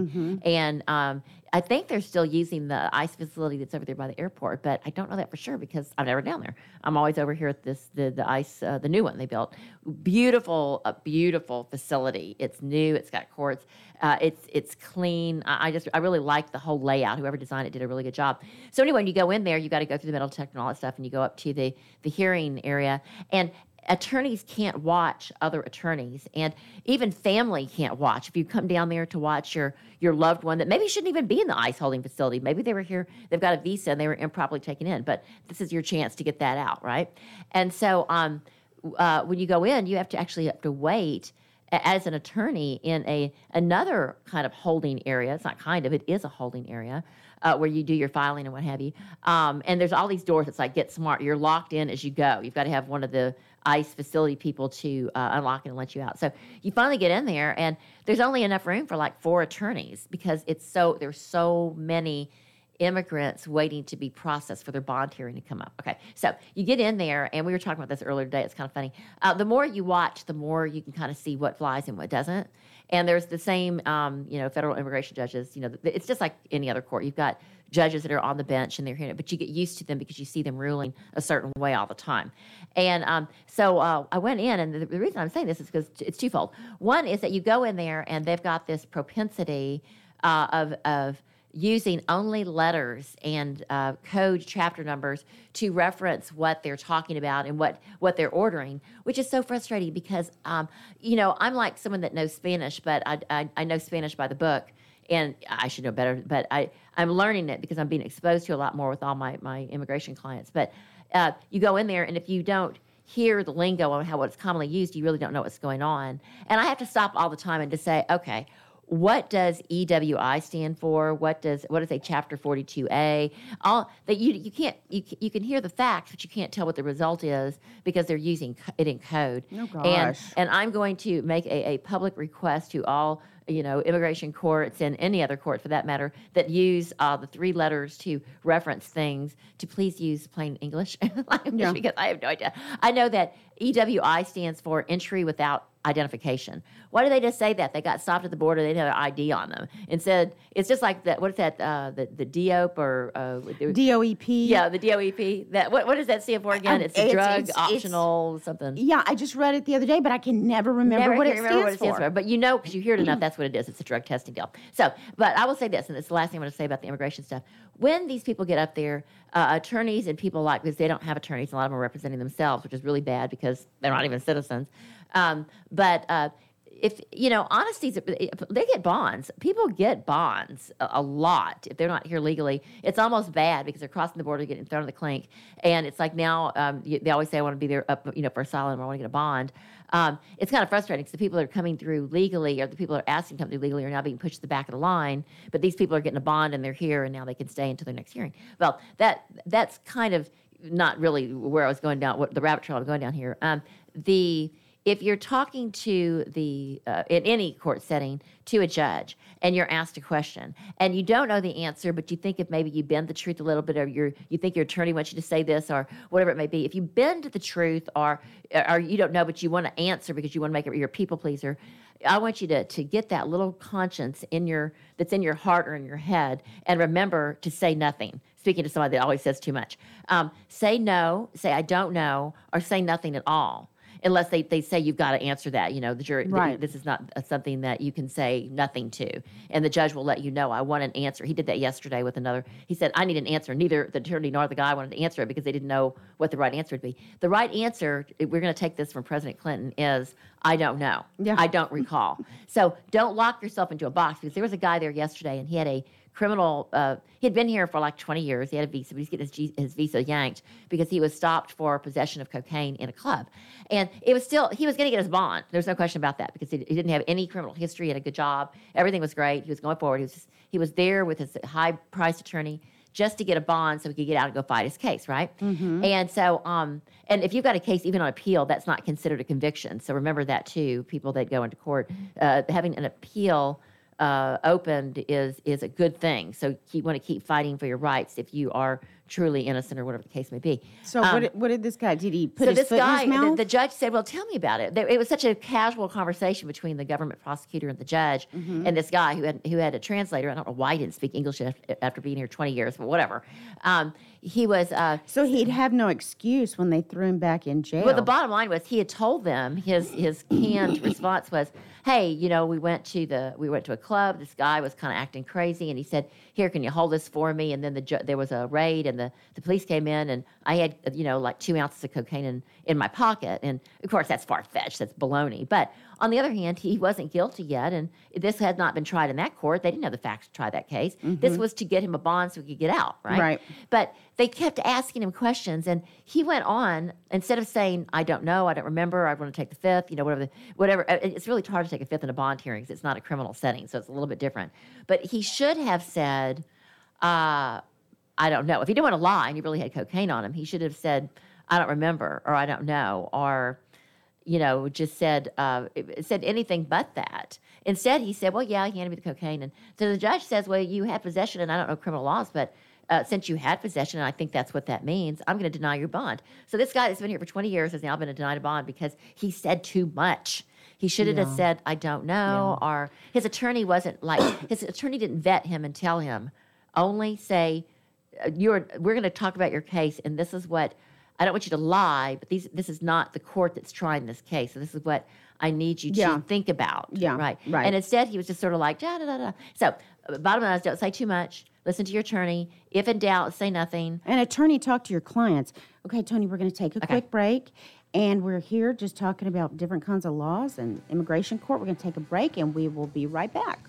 And um, I think they're still using the ICE facility that's over there by the airport, but I don't know that for sure because I'm never down there. I'm always over here at this the the ICE uh, the new one they built. Beautiful, a beautiful facility. It's new. It's got courts. Uh, it's it's clean. I, I just I really like the whole layout. Whoever designed it did a really good job. So anyway, when you go in there, you got to go through the metal detector and all that stuff, and you go up to the the hearing area. And attorneys can't watch other attorneys and even family can't watch. If you come down there to watch your your loved one that maybe shouldn't even be in the ice holding facility maybe they were here they've got a visa and they were improperly taken in but this is your chance to get that out right? And so um, uh, when you go in you have to actually have to wait as an attorney in a another kind of holding area it's not kind of it is a holding area uh, where you do your filing and what have you um, and there's all these doors. It's like get smart. You're locked in as you go. You've got to have one of the ice facility people to uh, unlock it and let you out. So you finally get in there and there's only enough room for like four attorneys because it's so there's so many immigrants waiting to be processed for their bond hearing to come up. Okay, so you get in there, and we were talking about this earlier today. It's kind of funny. Uh, the more you watch, the more you can kind of see what flies and what doesn't. And there's the same, um, you know, federal immigration judges. You know, it's just like any other court. You've got judges that are on the bench and they're hearing it, but you get used to them because you see them ruling a certain way all the time. And um, so uh, I went in, and the, the reason I'm saying this is because it's twofold. One is that you go in there, and they've got this propensity uh, of of using only letters and uh, code chapter numbers to reference what they're talking about and what what they're ordering, which is so frustrating because um, you know I'm like someone that knows Spanish, but I, I, I know Spanish by the book, and I should know better, but I I'm learning it because I'm being exposed to a lot more with all my my immigration clients. But uh, you go in there, and if you don't hear the lingo on how it's commonly used, you really don't know what's going on. And I have to stop all the time and to say, okay, what does EWI stand for? What does what is a chapter 42A? All that you you can't you, you can hear the facts, but you can't tell what the result is because they're using it in code. Oh, And gosh. and I'm going to make a, a public request to all you know immigration courts and any other court for that matter that use uh, the three letters to reference things to please use plain English *laughs* language Yeah. because I have no idea. I know that EWI stands for entry without identification. Why do they just say that? They got stopped at the border. They didn't have their ID on them and said it's just like that. What is that? Uh, the the DOP or uh, the- DOEP. Yeah, the DOEP. That what what does that stand for again? Um, it's a it's- drug it's- it's- optional something. Yeah, I just read it the other day, but I can never remember Never what can it remember stands, what it stands for. But you know, because you hear it enough, that's what it is. It's a drug testing deal. So, but I will say this, and it's the last thing I'm going to say about the immigration stuff. When these people get up there, uh, attorneys and people like because they don't have attorneys, a lot of them are representing themselves, which is really bad because they're not even citizens. Um, but uh, if you know, honesty's they get bonds. People get bonds a, a lot if they're not here legally. It's almost bad because they're crossing the border, getting thrown in the clink, and it's like now um, you, they always say I want to be there, up, you know, for asylum or I want to get a bond. Um, it's kind of frustrating because the people that are coming through legally or the people that are asking to come through legally are now being pushed to the back of the line. But these people are getting a bond and they're here and now they can stay until their next hearing. Well, that that's kind of not really where I was going down, what the rabbit trail I'm going down here. Um, the if you're talking to the uh, in any court setting to a judge and you're asked a question and you don't know the answer but you think if maybe you bend the truth a little bit or you you think your attorney wants you to say this or whatever it may be if you bend the truth or or you don't know but you want to answer because you want to make it your people pleaser I want you to to get that little conscience in your that's in your heart or in your head, and remember to say nothing. Speaking to somebody that always says too much, um, say no, say I don't know, or say nothing at all. Unless they, they say you've got to answer that, you know, the jury. Right. This is not uh, something that you can say nothing to, and the judge will let you know. I want an answer. He did that yesterday with another. He said I need an answer. Neither the attorney nor the guy wanted to answer it because they didn't know what the right answer would be. The right answer, we're going to take this from President Clinton, is I don't know. Yeah. I don't recall. so don't lock yourself into a box because there was a guy there yesterday and he had a criminal. Uh, he had been here for like 20 years. He had a visa, but he's getting his, G- his visa yanked because he was stopped for possession of cocaine in a club. And it was still, he was going to get his bond. There's no question about that because he, he didn't have any criminal history. He had a good job. Everything was great. He was going forward. He was, he was there with his high priced attorney just to get a bond so he could get out and go fight his case, right? Mhm. And so, um, and if you've got a case even on appeal, that's not considered a conviction. So remember that too. People that go into court, uh, having an appeal uh, opened is is a good thing. So you want to keep fighting for your rights if you are truly innocent or whatever the case may be. So Um, what, did, what did this guy? Did he put so his this foot guy, in his the, mouth? the judge said, "Well, tell me about it." There, it was such a casual conversation between the government prosecutor and the judge, Mhm. and this guy who had who had a translator. I don't know why he didn't speak English after, after being here twenty years, but whatever. Um, he was. Uh, so he'd have no excuse when they threw him back in jail. well, the bottom line was he had told them his his canned response was, "Hey, you know, we went to the we went to a club. This guy was kind of acting crazy, and he said, "Here, can you hold this for me?" And then the ju- there was a raid, and the the police came in and I had, you know, like two ounces of cocaine in, in my pocket. And of course, that's far fetched. That's baloney. But on the other hand, he wasn't guilty yet. And this had not been tried in that court. They didn't have the facts to try that case. This Mhm. was to get him a bond so he could get out, right? Right. But they kept asking him questions. And he went on, instead of saying, I don't know, I don't remember, I want to take the fifth, you know, whatever. The, whatever. uh, It's really hard to take a fifth in a bond hearing because it's not a criminal setting. So it's a little bit different. But he should have said, uh, I don't know. If he didn't want to lie and he really had cocaine on him, he should have said, I don't remember, or I don't know, or, you know, just said, uh, said anything but that. Instead, he said, Well, yeah, he handed me the cocaine. And so the judge says, Well, you had possession, and I don't know criminal laws, but uh, since you had possession, and I think that's what that means, I'm going to deny your bond. So this guy that's been here for 20 years has now been denied a bond because he said too much. He should have just said, I don't know, or his attorney wasn't like, *coughs* his attorney didn't vet him and tell him, only say, uh, you're we're going to talk about your case and this is what I don't want you to lie but these this is not the court that's trying this case so this is what I need you to think about Yeah, right right. and instead he was just sort of like da da da da so uh, bottom line is don't say too much listen to your attorney if in doubt say nothing An attorney talk to your clients. Okay, Tony, we're going to take a Okay. quick break. And we're here just talking about different kinds of laws and immigration court. We're going to take a break and we will be right back.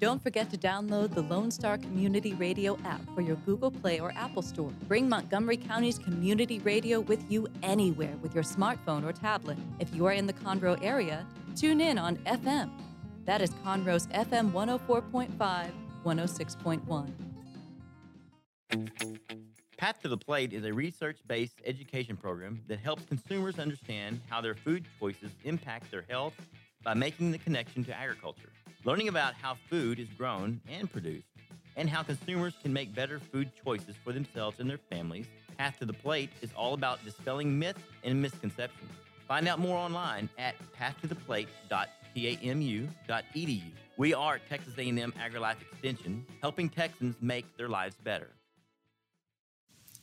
Don't forget to download the Lone Star Community Radio app for your Google Play or Apple Store. Bring Montgomery County's community radio with you anywhere with your smartphone or tablet. If you are in the Conroe area, tune in on FM. That is Conroe's FM 104.5, 106.1. Path to the Plate is a research based education program that helps consumers understand how their food choices impact their health by making the connection to agriculture. Learning about how food is grown and produced, and how consumers can make better food choices for themselves and their families, Path to the Plate is all about dispelling myths and misconceptions. Find out more online at pathtotheplate.tamu.edu. We are Texas A&M AgriLife Extension, helping Texans make their lives better.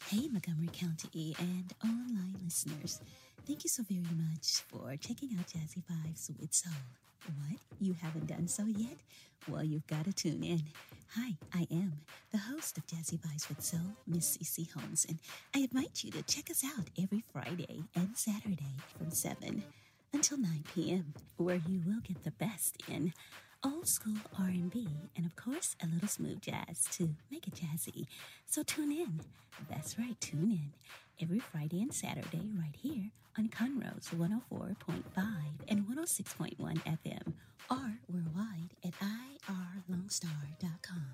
Hey, Montgomery County and online listeners. Thank you so very much for checking out Jazzy Vibes with Soul. What? You haven't done so yet? Well, you've got to tune in. Hi, I am the host of Jazzy Vibes with Soul, Miss CC Holmes, and I invite you to check us out every Friday and Saturday from 7 until 9 p.m., where you will get the best in old school R&B and of course a little smooth jazz to make it jazzy. So tune in. That's right, tune in every Friday and Saturday right here on Conroe's 104.5 and 106.1 FM or worldwide at irlonestar.com.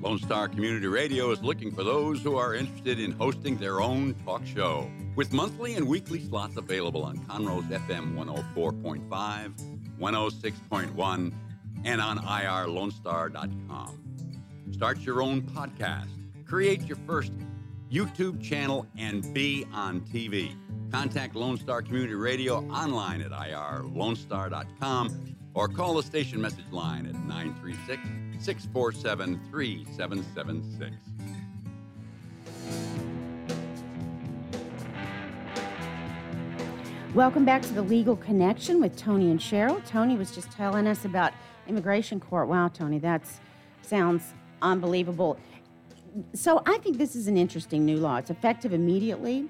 Lone Star Community Radio is looking for those who are interested in hosting their own talk show. With monthly and weekly slots available on Conroe's FM 104.5, 106.1, and on irlonestar.com. Start your own podcast, create your first YouTube channel, and be on TV. Contact Lone Star Community Radio online at irlonestar.com or call the station message line at 936 647 3776. Welcome back to the Legal Connection with Tony and Cheryl. Tony was just telling us about immigration court. Wow, Tony, that sounds unbelievable. So I think this is an interesting new law. It's effective immediately.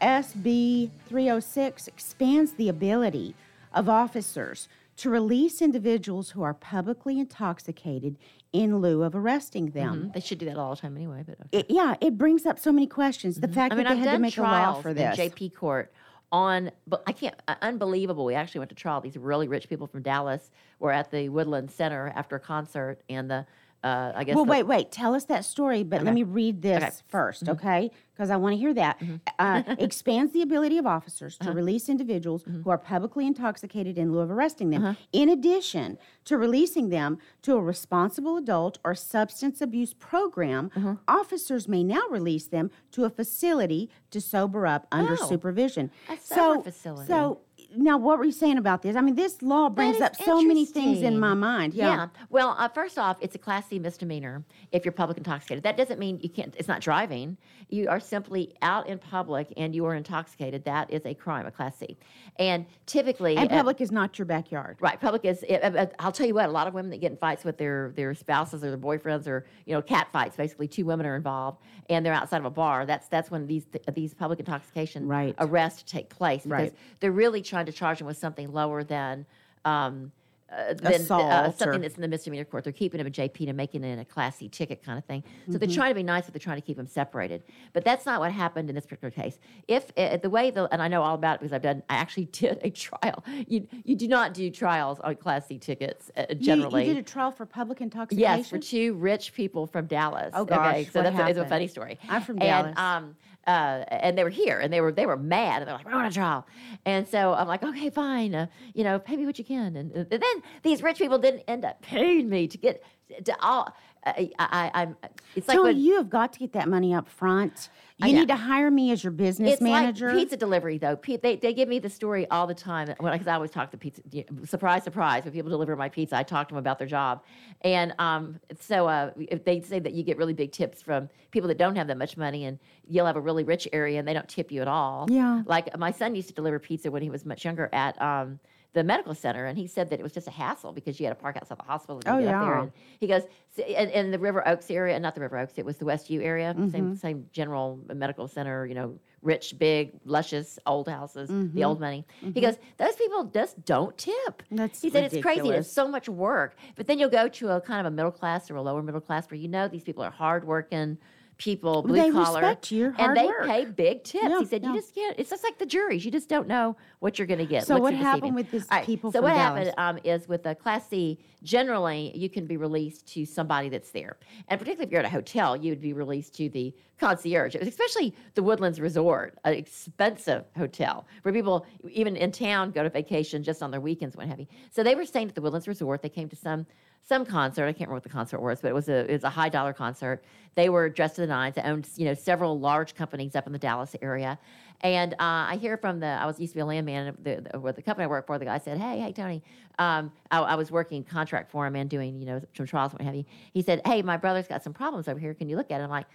SB 306 expands the ability of officers to release individuals who are publicly intoxicated in lieu of arresting them. Mhm. They should do that all the time anyway. But okay. It, yeah, it brings up so many questions. The fact I mean, that they I've had to make a law for in this. JP court on, but I can't. Uh, unbelievable. We actually went to trial. These really rich people from Dallas were at the Woodland Center after a concert, and the uh, I guess. well, the- wait, wait. Tell us that story, but let me read this Okay. first, Mhm. okay? Because I want to hear that. Uh, *laughs* expands the ability of officers to Uh-huh. release individuals Mm-hmm. who are publicly intoxicated in lieu of arresting them, Uh-huh. in addition to releasing them to a responsible adult or substance abuse program. Uh-huh. Officers may now release them to a facility to sober up under Oh, supervision. a so, sober facility. so now, what were you saying about this? I mean, this law brings up so many things in my mind. Yeah. Well, uh, first off, it's a Class C misdemeanor if you're public intoxicated. That doesn't mean you can't. It's not driving. You are simply out in public and you are intoxicated. That is a crime, a Class C. And typically, And uh, public is not your backyard. Right, public is. uh, uh, I'll tell you what. A lot of women that get in fights with their their spouses or their boyfriends, or you know, cat fights. Basically, two women are involved, and they're outside of a bar. That's that's when these these public intoxication Right. arrests take place because Right. they're really trying to charge them with something lower than. Um, uh, than, uh, something that's in the misdemeanor court. They're keeping him a JP to making it a Class C ticket kind of thing. So they're Mhm. trying to be nice, but they're trying to keep him separated. But that's not what happened in this particular case. If uh, the way the and I know all about it because I've done, I actually *laughs* did a trial. You you do not do trials on Class C tickets uh, You- generally. You, did a trial for public intoxication? Yes, for two rich people from Dallas. Oh, gosh, okay, so that's a, it's a funny story. I'm from and, Dallas. Um, uh, and they were here, and they were they were mad, and they're like, "We're on a trial," and so I'm like, "Okay, fine, uh, you know, pay me what you can." And, and then these rich people didn't end up paying me to get to all. I, I, I'm. It's like Tony, when, you have got to get that money up front. You need to hire me as your business it's manager. like pizza delivery, though. Pe- they, they give me the story all the time because I always talk to pizza. you know, Surprise, surprise! When people deliver my pizza, I talk to them about their job, and um, so uh, if they say that you get really big tips from people that don't have that much money, and you'll have a really rich area and they don't tip you at all. Yeah. Like my son used to deliver pizza when he was much younger at. Um, the medical center, and he said that it was just a hassle because you had to park outside the hospital. To Oh, get up there. yeah. And he goes, "S- in, in the River Oaks area, not the River Oaks, it was the Westview area, same Mhm. same general medical center, you know, rich, big, luscious old houses, Mhm. the old money. He Mhm. goes, those people just don't tip. That's he said it's crazy. It's so much work. But then you'll go to a kind of a middle class or a lower middle class where you know these people are hardworking people, blue They collar, respect your and they work. pay big tips. Yeah, he said, yeah. you just can't. It's just like the juries. You just don't know what you're going to get. So what happened with these right, people So what Dallas? happened um, is with a Class C, generally you can be released to somebody that's there, and particularly if you're at a hotel, you would be released to the concierge. It was especially the Woodlands Resort, an expensive hotel where people even in town go to vacation just on their weekends, what have you. So they were staying at the Woodlands Resort. They came to some some concert. I can't remember what the concert was, but it was a it was a high dollar concert. They were dressed to the nines. They owned you know several large companies up in the Dallas area. And uh, I hear from the I was used to be a landman the, the, the company I work for. The guy said, "Hey, hey, Tony, um, I, I was working contract for him and doing you know some trials and what have you." He said, "Hey, my brother's got some problems over here. Can you look at it?" I'm like.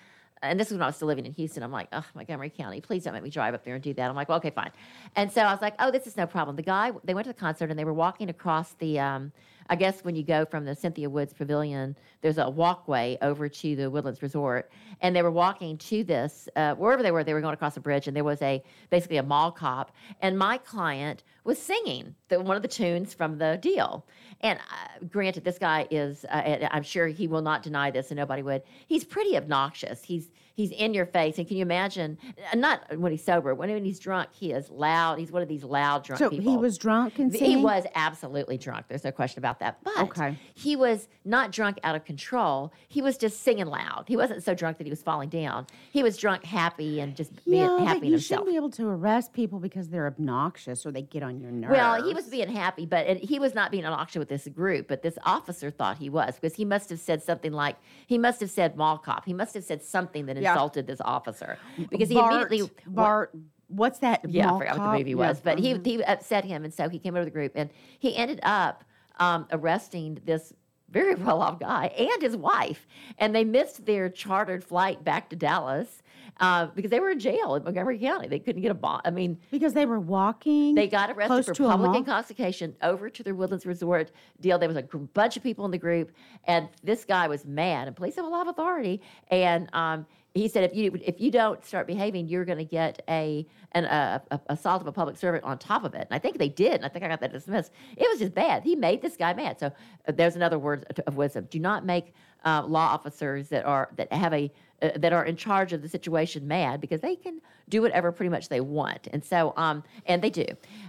And this was when I was still living in Houston. I'm like, oh, Montgomery County, please don't make me drive up there and do that. I'm like, well, okay, fine. And so I was like, oh, this is no problem. The guy, they went to the concert and they were walking across the, um, I guess when you go from the Cynthia Woods Pavilion, there's a walkway over to the Woodlands Resort, and they were walking to this uh, wherever they were. They were going across a bridge, and there was a basically a mall cop, and my client was singing the, one of the tunes from the deal. And uh, granted, this guy is, uh, I'm sure he will not deny this, and nobody would. He's pretty obnoxious. He's he's in your face, and can you imagine? uh, Not when he's sober. When, he's drunk, he is loud. He's one of these loud drunk so people. he was drunk and singing? He was absolutely drunk. There's no question about that. But Okay. he was not drunk out of control. He was just singing loud. He wasn't so drunk that he was falling down. He was drunk, happy, and just being Yeah, happy but you himself. shouldn't be able to arrest people because they're obnoxious or they get on your nerves. Well, he was being happy, but and he was not being obnoxious with this group. But this officer thought he was because he must have said something like he must have said mall cop. He must have said something that Yeah. insulted this officer because he Bart, immediately Bart. What's that? yeah, I mall forgot what the movie Yeah, was, but he mhm. he upset him, and so he came over the group, and he ended up um, arresting this very *laughs* well off guy and his wife, and they missed their chartered flight back to Dallas uh, because they were in jail in Montgomery County. They couldn't get a bond. I mean, because they were walking. they got arrested close for public intoxication over to the Woodlands Resort deal. There was a bunch of people in the group, and this guy was mad. And police have a lot of authority, and um, he said, if you if you don't start behaving, you're going to get a an uh, a, assault of a public servant on top of it. And I think they did. And I think I got that dismissed. It was just bad. He made this guy mad. So uh, there's another word of- of wisdom: do not make uh, law officers that are that have a uh, that are in charge of the situation mad because they can do whatever pretty much they want. And so um and they do.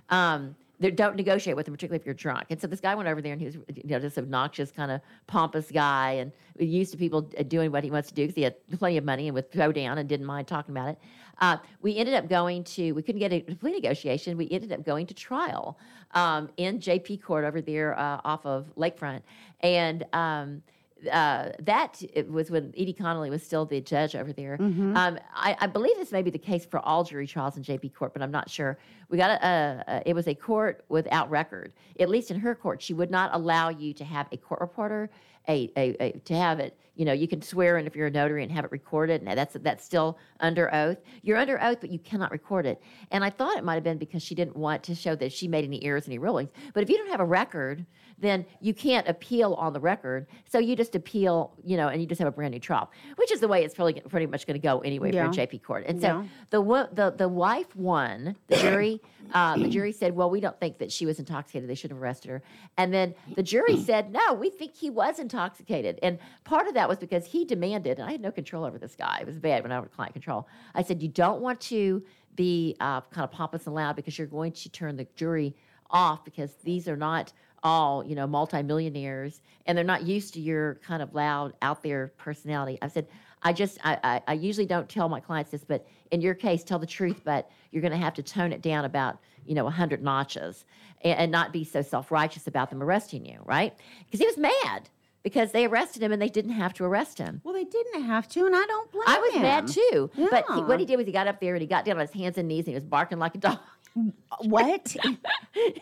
Um, don't negotiate with them, particularly if you're drunk. And so this guy went over there, and he was, you know, this obnoxious, kind of pompous guy, and used to people uh, doing what he wants to do because he had plenty of money and would throw down and didn't mind talking about it. Uh, we ended up going to, we couldn't get a plea negotiation. We ended up going to trial um, in JP Court over there uh, off of Lakefront, and um, uh, that it was when Edie Connolly was still the judge over there. Mhm. Um, I, I believe this may be the case for all jury trials in JP court, but I'm not sure. We got a, a, a it was a court without record. At least in her court, she would not allow you to have a court reporter, a, a, a to have it. You know, you can swear in if you're a notary and have it recorded, and that's that's still under oath. You're under oath, but you cannot record it. And I thought it might have been because she didn't want to show that she made any errors, any rulings. But if you don't have a record, then you can't appeal on the record. So you just appeal, you know, and you just have a brand new trial, which is the way it's probably pretty much going to go anyway Yeah. for a JP court. And so Yeah. the the the wife won. The jury *coughs* uh, the jury said, "Well, we don't think that she was intoxicated. They should have arrested her." And then the jury *coughs* said, "No, we think he was intoxicated." And part of that was because he demanded, and I had no control over this guy. It was bad when I was client control. I said, "You don't want to be uh, kind of pompous and loud because you're going to turn the jury off because these are not." All you know multimillionaires and they're not used to your kind of loud out there personality i said i just I, I, I usually don't tell my clients this but in your case tell the truth but you're going to have to tone it down about you know 100 notches and, and not be so self-righteous about them arresting you right because he was mad because they arrested him and they didn't have to arrest him Well, they didn't have to, and I don't blame him. I was mad him. too. But he, what he did was he got up there and he got down on his hands and knees and he was barking like a dog. *laughs* What?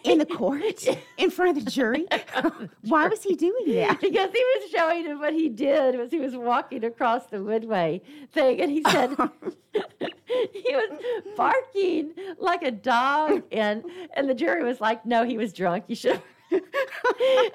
In the court? In front of the jury? *laughs* Why was he doing that? *laughs* because he was showing him what he did was he was walking across the woodway thing and he said he was barking like a dog and and the jury was like no he was drunk you should and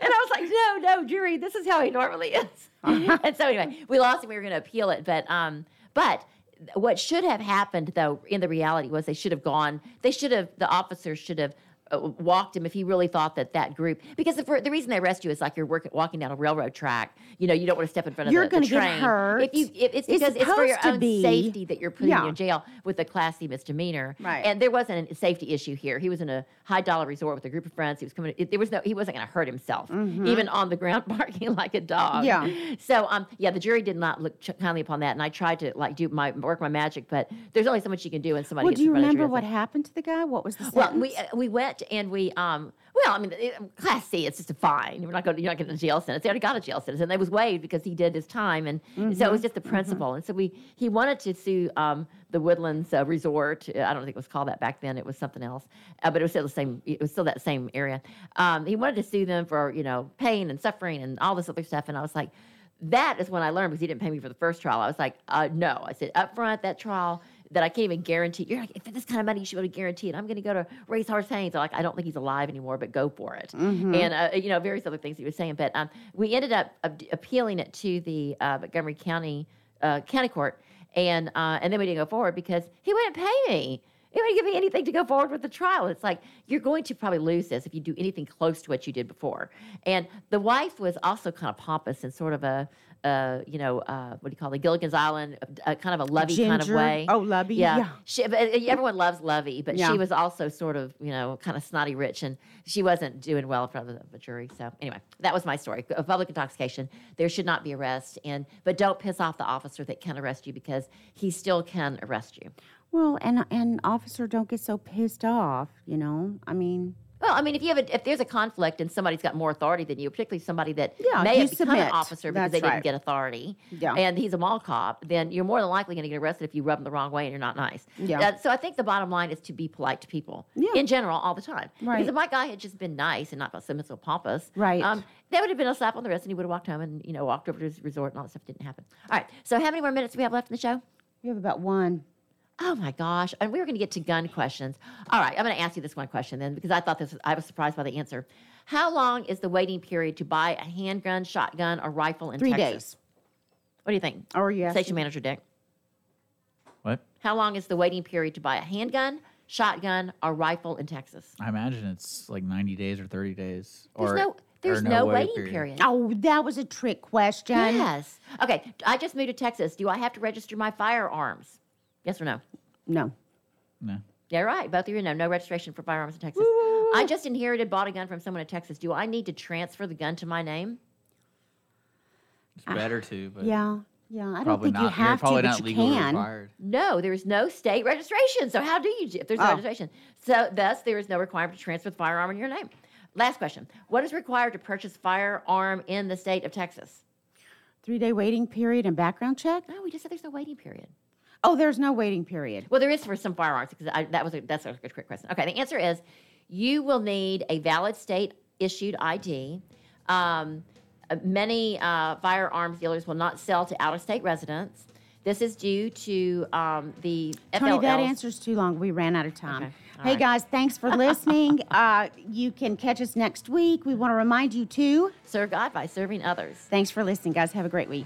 I was like, no, no, jury, this is how he normally is. and so anyway, we lost and we were going to appeal it, but um, but what should have happened though in the reality was they should have gone. They should have the officers should have. Uh, walked him if he really thought that that group because the, the reason they arrest you is like you're working walking down a railroad track you know you don't want to step in front of You're the, gonna the get train hurt. if you if it's It's because it's for your own be- safety that you're putting Yeah. you in jail with a Class C misdemeanor Right. and there wasn't a safety issue here he was in a high dollar resort with a group of friends he was coming it, there was no he wasn't going to hurt himself Mhm. even on the ground *laughs* barking like a dog Yeah. so um yeah the jury did not look ch- kindly upon that and I tried to like do my work my magic but there's only so much you can do when somebody Well, gets do you remember what happened to the guy? What was the Well, we uh, we went and we um well I mean class C it's just a fine. We're not going you're not getting a jail sentence. They already got a jail sentence and they was waived because he did his time and so it was Mhm, just the principle. And so we he wanted to sue um the Woodlands uh, Resort. I don't think it was called that back then. It was something else. Uh, but it was still the same it was still that same area. Um he wanted to sue them for you know pain and suffering and all this other stuff and I was like that is when I learned because he didn't pay me for the first trial. I was like, uh, no. I said up front that trial that I can't even guarantee. You're like, if this kind of money, you should be able to guarantee it. I'm going to go to Haynes. I'm like, I don't think he's alive anymore, but go for it. Mhm. And uh, you know, various other things he was saying. But um, we ended up appealing it to the uh, Montgomery County uh, County Court, and uh, and then we didn't go forward because he wouldn't pay me. He wouldn't give me anything to go forward with the trial. It's like you're going to probably lose this if you do anything close to what you did before. And the wife was also kind of pompous and sort of a, uh, you know, uh, what do you call it, Gilligan's Island, uh, kind of a lovey kind of way. Oh, lovey, Yeah. yeah. She, but, uh, everyone loves Lovey, but Yeah. she was also sort of, you know, kind of snotty rich, and she wasn't doing well in front of the, the jury. So anyway, that was my story. Of public intoxication, there should not be arrest, and but don't piss off the officer that can arrest you because he still can arrest you. well, and and officer, don't get so pissed off. You know, I mean, Well, I mean, if you have a, if there's a conflict and somebody's got more authority than you, particularly somebody that Yeah, may have become submit. an officer because That's they didn't get authority, Yeah. and he's a mall cop, then you're more than likely going to get arrested if you rub them the wrong way and you're not nice. Yeah. So I think the bottom line is to be polite to people Yeah. in general all the time. Right. Because if my guy had just been nice and not so so pompous, Right. Um, that would have been a slap on the wrist, and he would have walked home and you know walked over to his resort and all that stuff didn't happen. All right. So how many more minutes do we have left in the show? we have about one. Oh my gosh. And we were going to get to gun questions. All right. I'm going to ask you this one question then because I thought this, I was surprised by the answer. How long is the waiting period to buy a handgun, shotgun, or rifle in Three Texas? days. What do you think? Oh, or yes, Station manager Dick. What? How long is the waiting period to buy a handgun, shotgun, or rifle in Texas? I imagine it's like 90 days or 30 days. There's or, no, or there's no, waiting period. period. Oh, that was a trick question. Yes. Okay. I just moved to Texas. Do I have to register my firearms? Yes or no? No. No. Yeah, right. Both of you know no registration for firearms in Texas. I just inherited, bought a gun from someone in Texas. Do I need to transfer the gun to my name? It's better to, but Yeah. Yeah. I don't think not. you you're have probably to, not but you can. required. No, there is no state registration. So how do you if there's no Oh. registration? So thus there is no requirement to transfer the firearm in your name. Last question. What is required to purchase firearm in the state of Texas? Three day waiting period and background check? No, we just said there's no waiting period. Oh, there's no waiting period. Well, there is for some firearms because I, that was a, that's a good quick question. Okay, the answer is you will need a valid state issued ID. Um, uh, many uh, firearms dealers will not sell to out of state residents. This is due to um, the Tony, that FFLs. answer's too long. We ran out of time. Okay. Hey right. guys, thanks for *laughs* listening. uh, you can catch us next week. We want to remind you to serve God by serving others. Thanks for listening, guys. Have a great week.